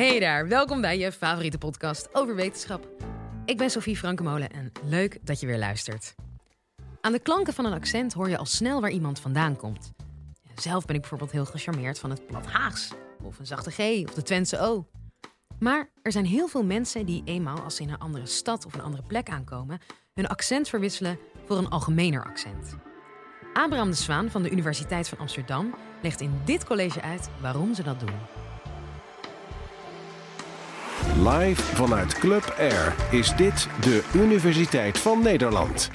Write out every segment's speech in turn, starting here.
Hey daar, welkom bij je favoriete podcast over wetenschap. Ik ben Sophie Frankemolen en leuk dat je weer luistert. Aan de klanken van een accent hoor je al snel waar iemand vandaan komt. Zelf ben ik bijvoorbeeld heel gecharmeerd van het plat Haags, of een zachte G of de Twentse O. Maar er zijn heel veel mensen die eenmaal als ze in een andere stad of een andere plek aankomen, hun accent verwisselen voor een algemener accent. Abraham de Zwaan van de Universiteit van Amsterdam legt in dit college uit waarom ze dat doen. Live vanuit Club Air is dit de Universiteit van Nederland.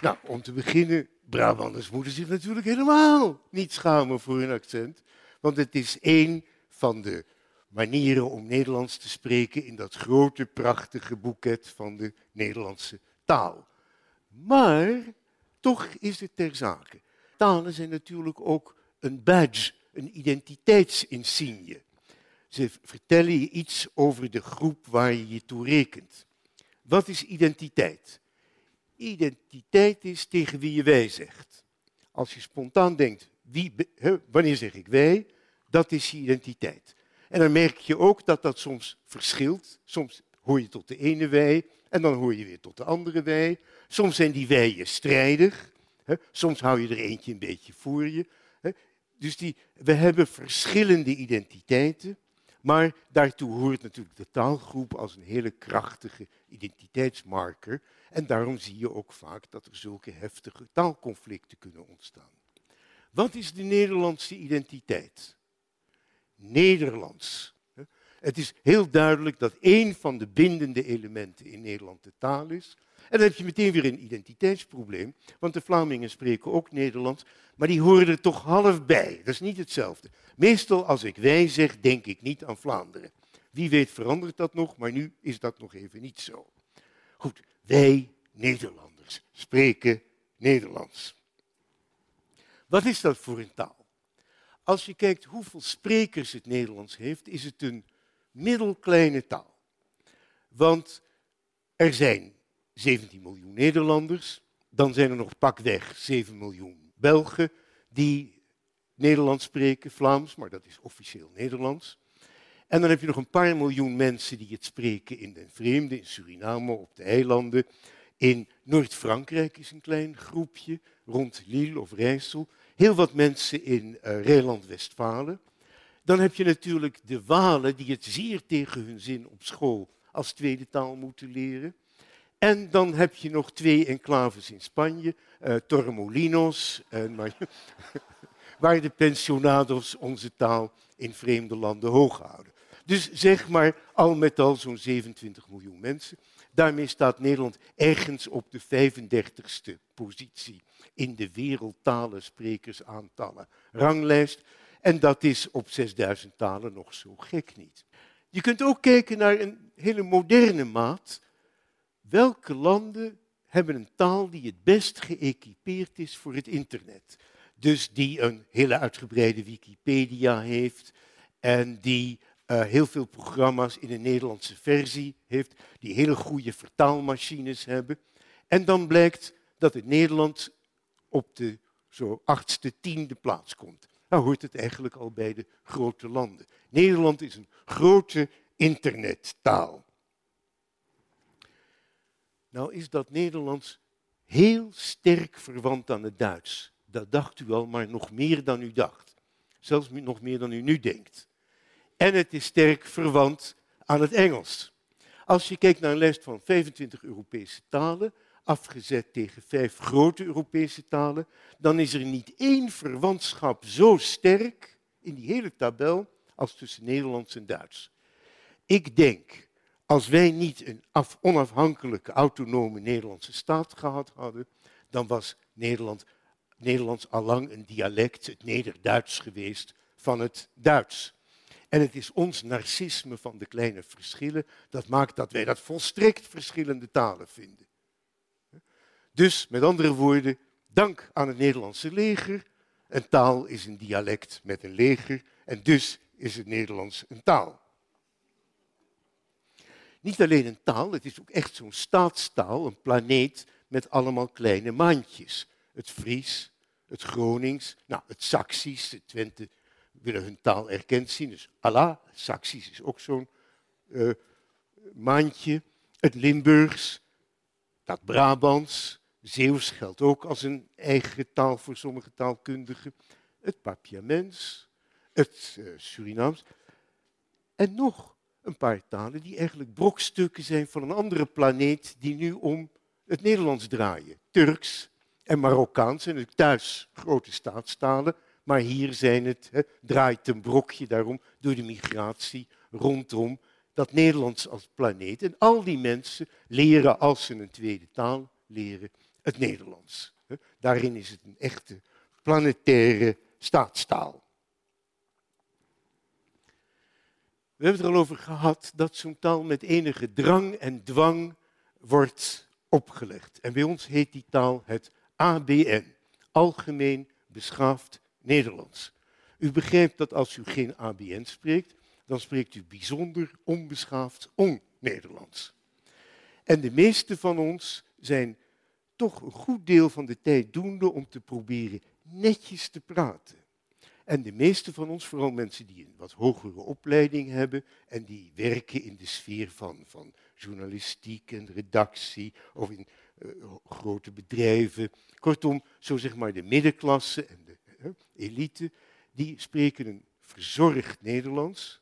Nou, om te beginnen, Brabanders moeten zich natuurlijk helemaal niet schamen voor hun accent. Want het is één van de manieren om Nederlands te spreken in dat grote, prachtige boeket van de Nederlandse taal. Maar toch is het ter zake. Talen zijn natuurlijk ook een badge, een identiteitsinsigne. Ze vertellen je iets over de groep waar je je toe rekent. Wat is identiteit? Identiteit is tegen wie je wij zegt. Als je spontaan denkt, wie, wanneer zeg ik wij, dat is je identiteit. En dan merk je ook dat dat soms verschilt. Soms hoor je tot de ene wij en dan hoor je weer tot de andere wij. Soms zijn die wijen strijdig. Soms hou je er eentje een beetje voor je. Dus die, we hebben verschillende identiteiten. Maar daartoe hoort natuurlijk de taalgroep als een hele krachtige identiteitsmarker. En daarom zie je ook vaak dat er zulke heftige taalconflicten kunnen ontstaan. Wat is de Nederlandse identiteit? Nederlands. Het is heel duidelijk dat één van de bindende elementen in Nederland de taal is. En dan heb je meteen weer een identiteitsprobleem, want de Vlamingen spreken ook Nederlands, maar die horen er toch half bij. Dat is niet hetzelfde. Meestal als ik wij zeg, denk ik niet aan Vlaanderen. Wie weet verandert dat nog, maar nu is dat nog even niet zo. Goed, wij Nederlanders spreken Nederlands. Wat is dat voor een taal? Als je kijkt hoeveel sprekers het Nederlands heeft, is het een middelkleine taal. Want er zijn 17 miljoen Nederlanders, dan zijn er nog pakweg 7 miljoen Belgen die Nederlands spreken, Vlaams, maar dat is officieel Nederlands. En dan heb je nog een paar miljoen mensen die het spreken in de vreemde, in Suriname, op de eilanden. In Noord-Frankrijk is een klein groepje, rond Lille of Rijssel. Heel wat mensen in uh, Rijnland-Westfalen. Dan heb je natuurlijk de Walen die het zeer tegen hun zin op school als tweede taal moeten leren. En dan heb je nog twee enclaves in Spanje, uh, Torremolinos, en, waar de pensionados onze taal in vreemde landen hoog houden. Dus zeg maar al met al zo'n 27 miljoen mensen. Daarmee staat Nederland ergens op de 35ste positie in de wereldtalen sprekersaantallen ranglijst. En dat is op 6000 talen nog zo gek niet. Je kunt ook kijken naar een hele moderne maat. Welke landen hebben een taal die het best geëquipeerd is voor het internet? Dus die een hele uitgebreide Wikipedia heeft en die uh, heel veel programma's in een Nederlandse versie heeft, die hele goede vertaalmachines hebben. En dan blijkt dat het Nederlands op de zo achtste, tiende plaats komt. Dan hoort het eigenlijk al bij de grote landen. Nederland is een grote internettaal. Nou is dat Nederlands heel sterk verwant aan het Duits. Dat dacht u al, maar nog meer dan u dacht. Zelfs nog meer dan u nu denkt. En het is sterk verwant aan het Engels. Als je kijkt naar een lijst van 25 Europese talen, afgezet tegen vijf grote Europese talen, dan is er niet één verwantschap zo sterk in die hele tabel als tussen Nederlands en Duits. Ik denk, als wij niet een onafhankelijke, autonome Nederlandse staat gehad hadden, dan was Nederland, Nederlands allang een dialect, het Nederduits geweest, van het Duits. En het is ons narcisme van de kleine verschillen dat maakt dat wij dat volstrekt verschillende talen vinden. Dus met andere woorden, dank aan het Nederlandse leger. Een taal is een dialect met een leger en dus is het Nederlands een taal. Niet alleen een taal, het is ook echt zo'n staatstaal, een planeet met allemaal kleine maandjes. Het Fries, het Gronings, nou, het Saxisch, de Twente willen hun taal erkend zien. Dus Allah, Saxisch is ook zo'n uh, Maantje, het Limburgs, dat Brabants, Zeeuws geldt ook als een eigen taal voor sommige taalkundigen, het Papiaments, het uh, Surinaams en nog een paar talen die eigenlijk brokstukken zijn van een andere planeet die nu om het Nederlands draaien. Turks en Marokkaans zijn het thuis grote staatstalen, maar hier zijn het, draait een brokje daarom door de migratie rondom dat Nederlands als planeet. En al die mensen leren als ze een tweede taal leren het Nederlands. Daarin is het een echte planetaire staatstaal. We hebben het er al over gehad dat zo'n taal met enige drang en dwang wordt opgelegd. En bij ons heet die taal het ABN, Algemeen Beschaafd Nederlands. U begrijpt dat als u geen ABN spreekt, dan spreekt u bijzonder onbeschaafd on-Nederlands. En de meeste van ons zijn toch een goed deel van de tijd doende om te proberen netjes te praten. En de meeste van ons, vooral mensen die een wat hogere opleiding hebben en die werken in de sfeer van, van journalistiek en redactie of in uh, grote bedrijven. Kortom, zo zeg maar de middenklasse en de elite, die spreken een verzorgd Nederlands,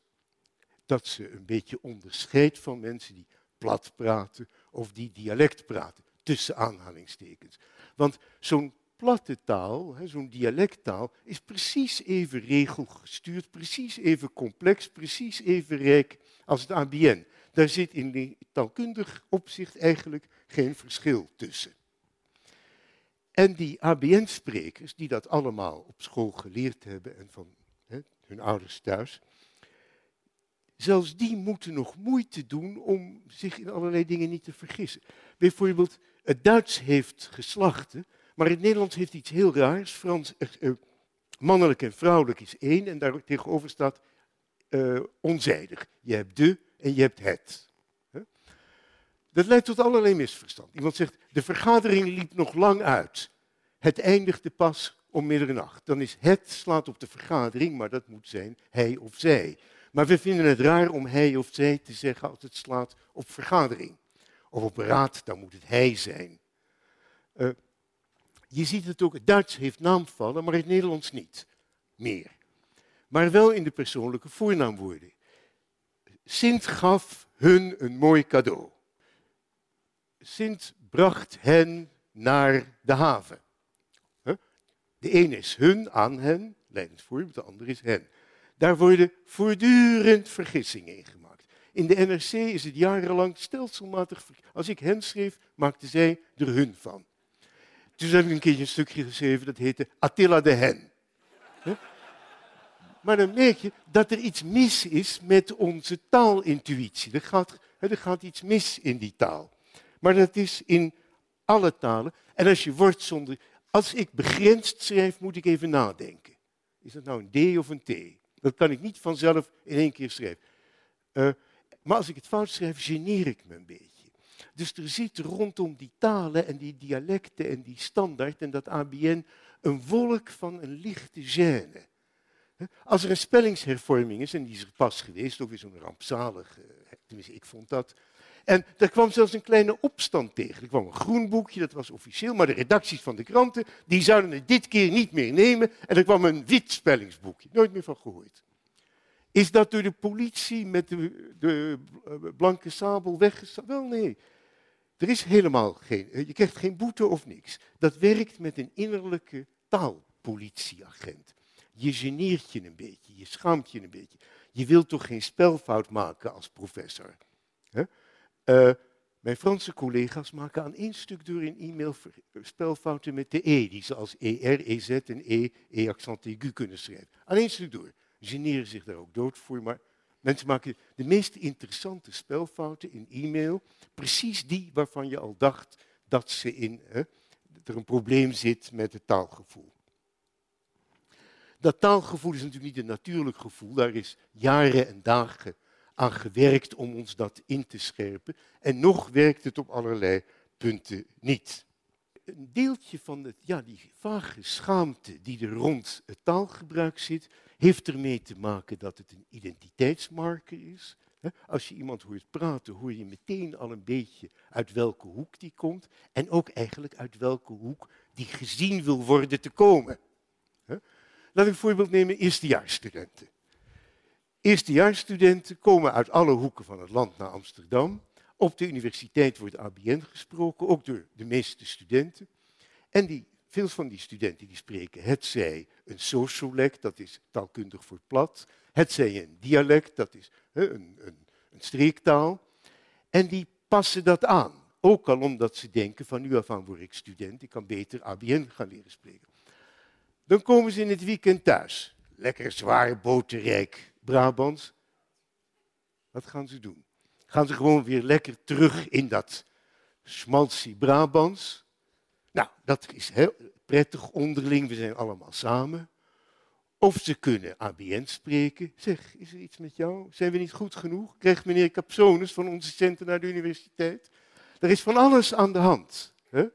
dat ze een beetje onderscheidt van mensen die plat praten of die dialect praten, tussen aanhalingstekens. Want zo'n platte taal, zo'n dialecttaal, is precies even regelgestuurd, precies even complex, precies even rijk als het ABN. Daar zit in taalkundig opzicht eigenlijk geen verschil tussen. En die ABN-sprekers, die dat allemaal op school geleerd hebben en van hun ouders thuis, zelfs die moeten nog moeite doen om zich in allerlei dingen niet te vergissen. Bijvoorbeeld, het Duits heeft geslachten, maar het Nederlands heeft iets heel raars. Frans, uh, mannelijk en vrouwelijk is één en daar tegenover staat uh, onzijdig. Je hebt de en je hebt het. Dat leidt tot allerlei misverstand. Iemand zegt, de vergadering liep nog lang uit. Het eindigde pas om middernacht. Dan is het slaat op de vergadering, maar dat moet zijn hij of zij. Maar we vinden het raar om hij of zij te zeggen als het slaat op vergadering. Of op raad, dan moet het hij zijn. Uh, je ziet het ook, het Duits heeft naamvallen, maar het Nederlands niet meer. Maar wel in de persoonlijke voornaamwoorden. Sint gaf hun een mooi cadeau. Sint bracht hen naar de haven. De een is hun, aan hen, leidend voorbeeld, de ander is hen. Daar worden voortdurend vergissingen in gemaakt. In de NRC is het jarenlang stelselmatig. Als ik hen schreef, maakten zij er hun van. Dus heb ik een keertje een stukje geschreven dat heette Attila de Hen. Maar dan merk je dat er iets mis is met onze taalintuïtie. Er gaat, er gaat iets mis in die taal. Maar dat is in alle talen. En als je wordt zonder. Als ik begrensd schrijf, moet ik even nadenken. Is dat nou een D of een T? Dat kan ik niet vanzelf in één keer schrijven. Uh, maar als ik het fout schrijf, geneer ik me een beetje. Dus er zit rondom die talen en die dialecten en die standaard en dat ABN een wolk van een lichte gêne. Als er een spellingshervorming is, en die is er pas geweest, ook weer zo'n rampzalig, tenminste ik vond dat. En daar kwam zelfs een kleine opstand tegen. Er kwam een groen boekje, dat was officieel, maar de redacties van de kranten, die zouden het dit keer niet meer nemen. En er kwam een wit spellingsboekje, nooit meer van gehoord. Is dat door de politie met de, de blanke sabel weggestapt? Wel nee. Er is helemaal geen, je krijgt geen boete of niks. Dat werkt met een innerlijke taalpolitieagent. Je geneert je een beetje, je schaamt je een beetje. Je wilt toch geen spelfout maken als professor? Uh, mijn Franse collega's maken aan één stuk door in e-mail spelfouten met de E, die ze als ER, EZ en E, E-accent aigu kunnen schrijven. Aan één stuk door. Generen zich daar ook dood voor, maar Mensen maken de meest interessante spelfouten in e-mail, precies die waarvan je al dacht dat ze in, hè, er een probleem zit met het taalgevoel. Dat taalgevoel is natuurlijk niet een natuurlijk gevoel, daar is jaren en dagen aan gewerkt om ons dat in te scherpen. En nog werkt het op allerlei punten niet. Een deeltje van het, ja, die vage schaamte die er rond het taalgebruik zit, heeft ermee te maken dat het een identiteitsmarker is. Als je iemand hoort praten, hoor je meteen al een beetje uit welke hoek die komt en ook eigenlijk uit welke hoek die gezien wil worden te komen. Laat ik een voorbeeld nemen, eerstejaarsstudenten. Eerstejaarsstudenten komen uit alle hoeken van het land naar Amsterdam. Op de universiteit wordt ABN gesproken, ook door de meeste studenten. En die, veel van die studenten die spreken het zij een sociolect, dat is taalkundig voor plat. Het zij een dialect, dat is een, een, een streektaal. En die passen dat aan. Ook al omdat ze denken van nu af aan word ik student, ik kan beter ABN gaan leren spreken. Dan komen ze in het weekend thuis. Lekker zwaar, boterrijk Brabants. Wat gaan ze doen? Gaan ze gewoon weer lekker terug in dat schmaltsie Brabants? Nou, dat is heel prettig onderling, we zijn allemaal samen. Of ze kunnen ABN spreken. Zeg, is er iets met jou? Zijn we niet goed genoeg? Krijgt meneer Capsones van onze centen naar de universiteit? Er is van alles aan de hand. Hè?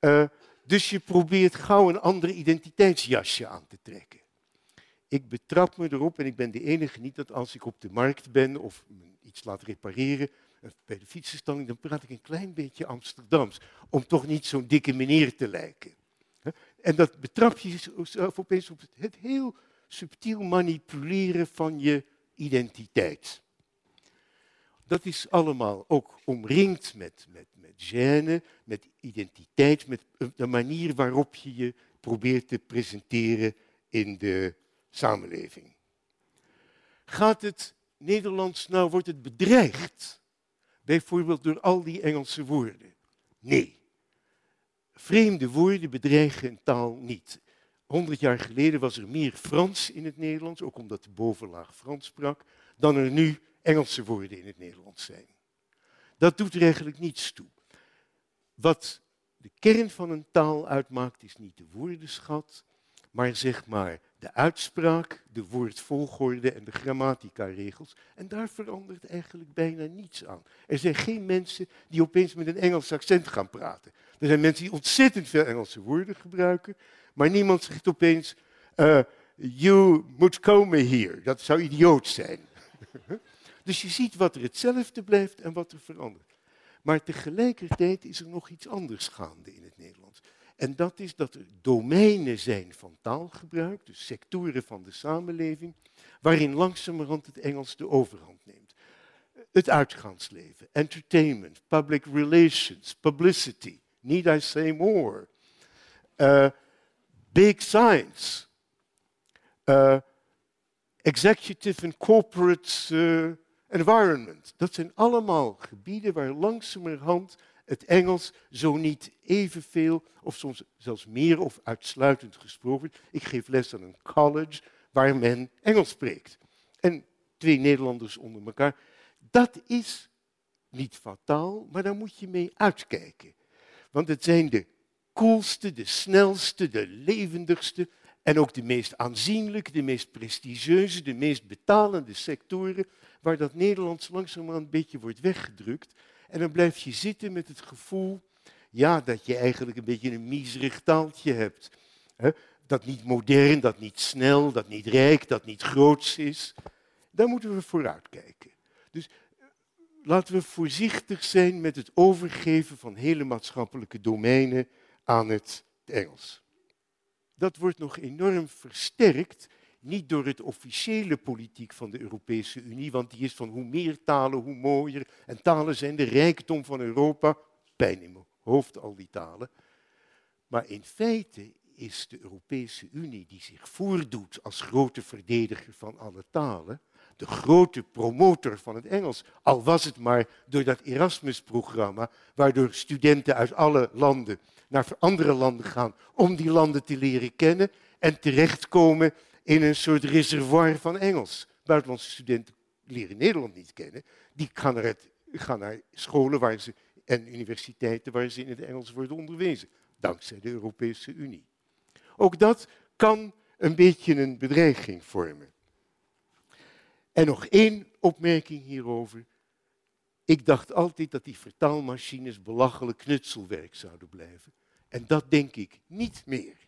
Uh, dus je probeert gauw een ander identiteitsjasje aan te trekken. Ik betrap me erop, en ik ben de enige niet, dat als ik op de markt ben of iets laat repareren, eh, bij de fietsenstalling, dan praat ik een klein beetje Amsterdams. Om toch niet zo'n dikke meneer te lijken. En dat betrap je zelf opeens op het heel subtiel manipuleren van je identiteit. Dat is allemaal ook omringd met, met, met gêne, met identiteit, met de manier waarop je je probeert te presenteren in de samenleving. Gaat het Nederlands nou, wordt het bedreigd? Bijvoorbeeld door al die Engelse woorden? Nee. Vreemde woorden bedreigen een taal niet. Honderd jaar geleden was er meer Frans in het Nederlands, ook omdat de bovenlaag Frans sprak, dan er nu Engelse woorden in het Nederlands zijn. Dat doet er eigenlijk niets toe. Wat de kern van een taal uitmaakt, is niet de woordenschat, maar zeg maar de uitspraak, de woordvolgorde en de grammatica-regels. En daar verandert eigenlijk bijna niets aan. Er zijn geen mensen die opeens met een Engels accent gaan praten. Er zijn mensen die ontzettend veel Engelse woorden gebruiken, maar niemand zegt opeens, uh, you moet komen hier. Dat zou idioot zijn. dus je ziet wat er hetzelfde blijft en wat er verandert. Maar tegelijkertijd is er nog iets anders gaande in het Nederlands. En dat is dat er domeinen zijn van taalgebruik, dus sectoren van de samenleving, waarin langzamerhand het Engels de overhand neemt. Het uitgaansleven, entertainment, public relations, publicity, need I say more? Uh, big science, uh, executive and corporate uh, environment. Dat zijn allemaal gebieden waar langzamerhand het Engels zo niet evenveel, of soms zelfs meer of uitsluitend gesproken. Ik geef les aan een college waar men Engels spreekt. En twee Nederlanders onder elkaar. Dat is niet fataal, maar daar moet je mee uitkijken. Want het zijn de coolste, de snelste, de levendigste en ook de meest aanzienlijke, de meest prestigieuze, de meest betalende sectoren waar dat Nederlands langzamerhand een beetje wordt weggedrukt. En dan blijf je zitten met het gevoel ja, dat je eigenlijk een beetje een miserig taaltje hebt. Dat niet modern, dat niet snel, dat niet rijk, dat niet groots is. Daar moeten we vooruit kijken. Dus eh, laten we voorzichtig zijn met het overgeven van hele maatschappelijke domeinen aan het Engels. Dat wordt nog enorm versterkt niet door het officiële politiek van de Europese Unie, want die is van hoe meer talen, hoe mooier. En talen zijn de rijkdom van Europa. Pijn in mijn hoofd, al die talen. Maar in feite is de Europese Unie, die zich voordoet als grote verdediger van alle talen, de grote promotor van het Engels. Al was het maar door dat Erasmus-programma, waardoor studenten uit alle landen naar andere landen gaan om die landen te leren kennen en terechtkomen in een soort reservoir van Engels. Buitenlandse studenten leren Nederland niet kennen. Die gaan naar, het, gaan naar scholen waar ze, en universiteiten waar ze in het Engels worden onderwezen. Dankzij de Europese Unie. Ook dat kan een beetje een bedreiging vormen. En nog één opmerking hierover. Ik dacht altijd dat die vertaalmachines belachelijk knutselwerk zouden blijven. En dat denk ik niet meer.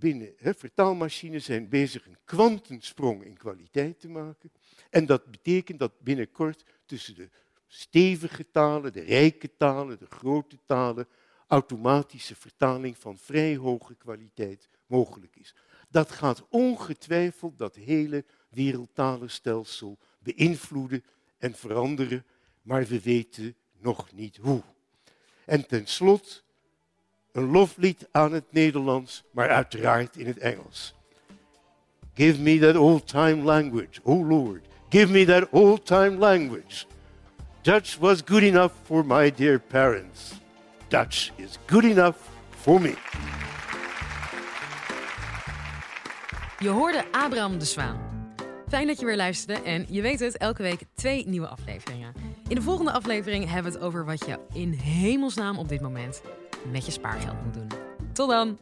Binnen hè, vertaalmachines zijn bezig een kwantensprong in kwaliteit te maken. En dat betekent dat binnenkort tussen de stevige talen, de rijke talen, de grote talen, automatische vertaling van vrij hoge kwaliteit mogelijk is. Dat gaat ongetwijfeld dat hele wereldtalenstelsel beïnvloeden en veranderen, maar we weten nog niet hoe. En tenslotte een loflied aan het Nederlands, maar uiteraard in het Engels. Give me that old-time language, oh Lord. Give me that old-time language. Dutch was good enough for my dear parents. Dutch is good enough for me. Je hoorde Abraham de Zwaan. Fijn dat je weer luisterde en je weet het, elke week twee nieuwe afleveringen. In de volgende aflevering hebben we het over wat je in hemelsnaam op dit moment met je spaargeld moet doen. Tot dan!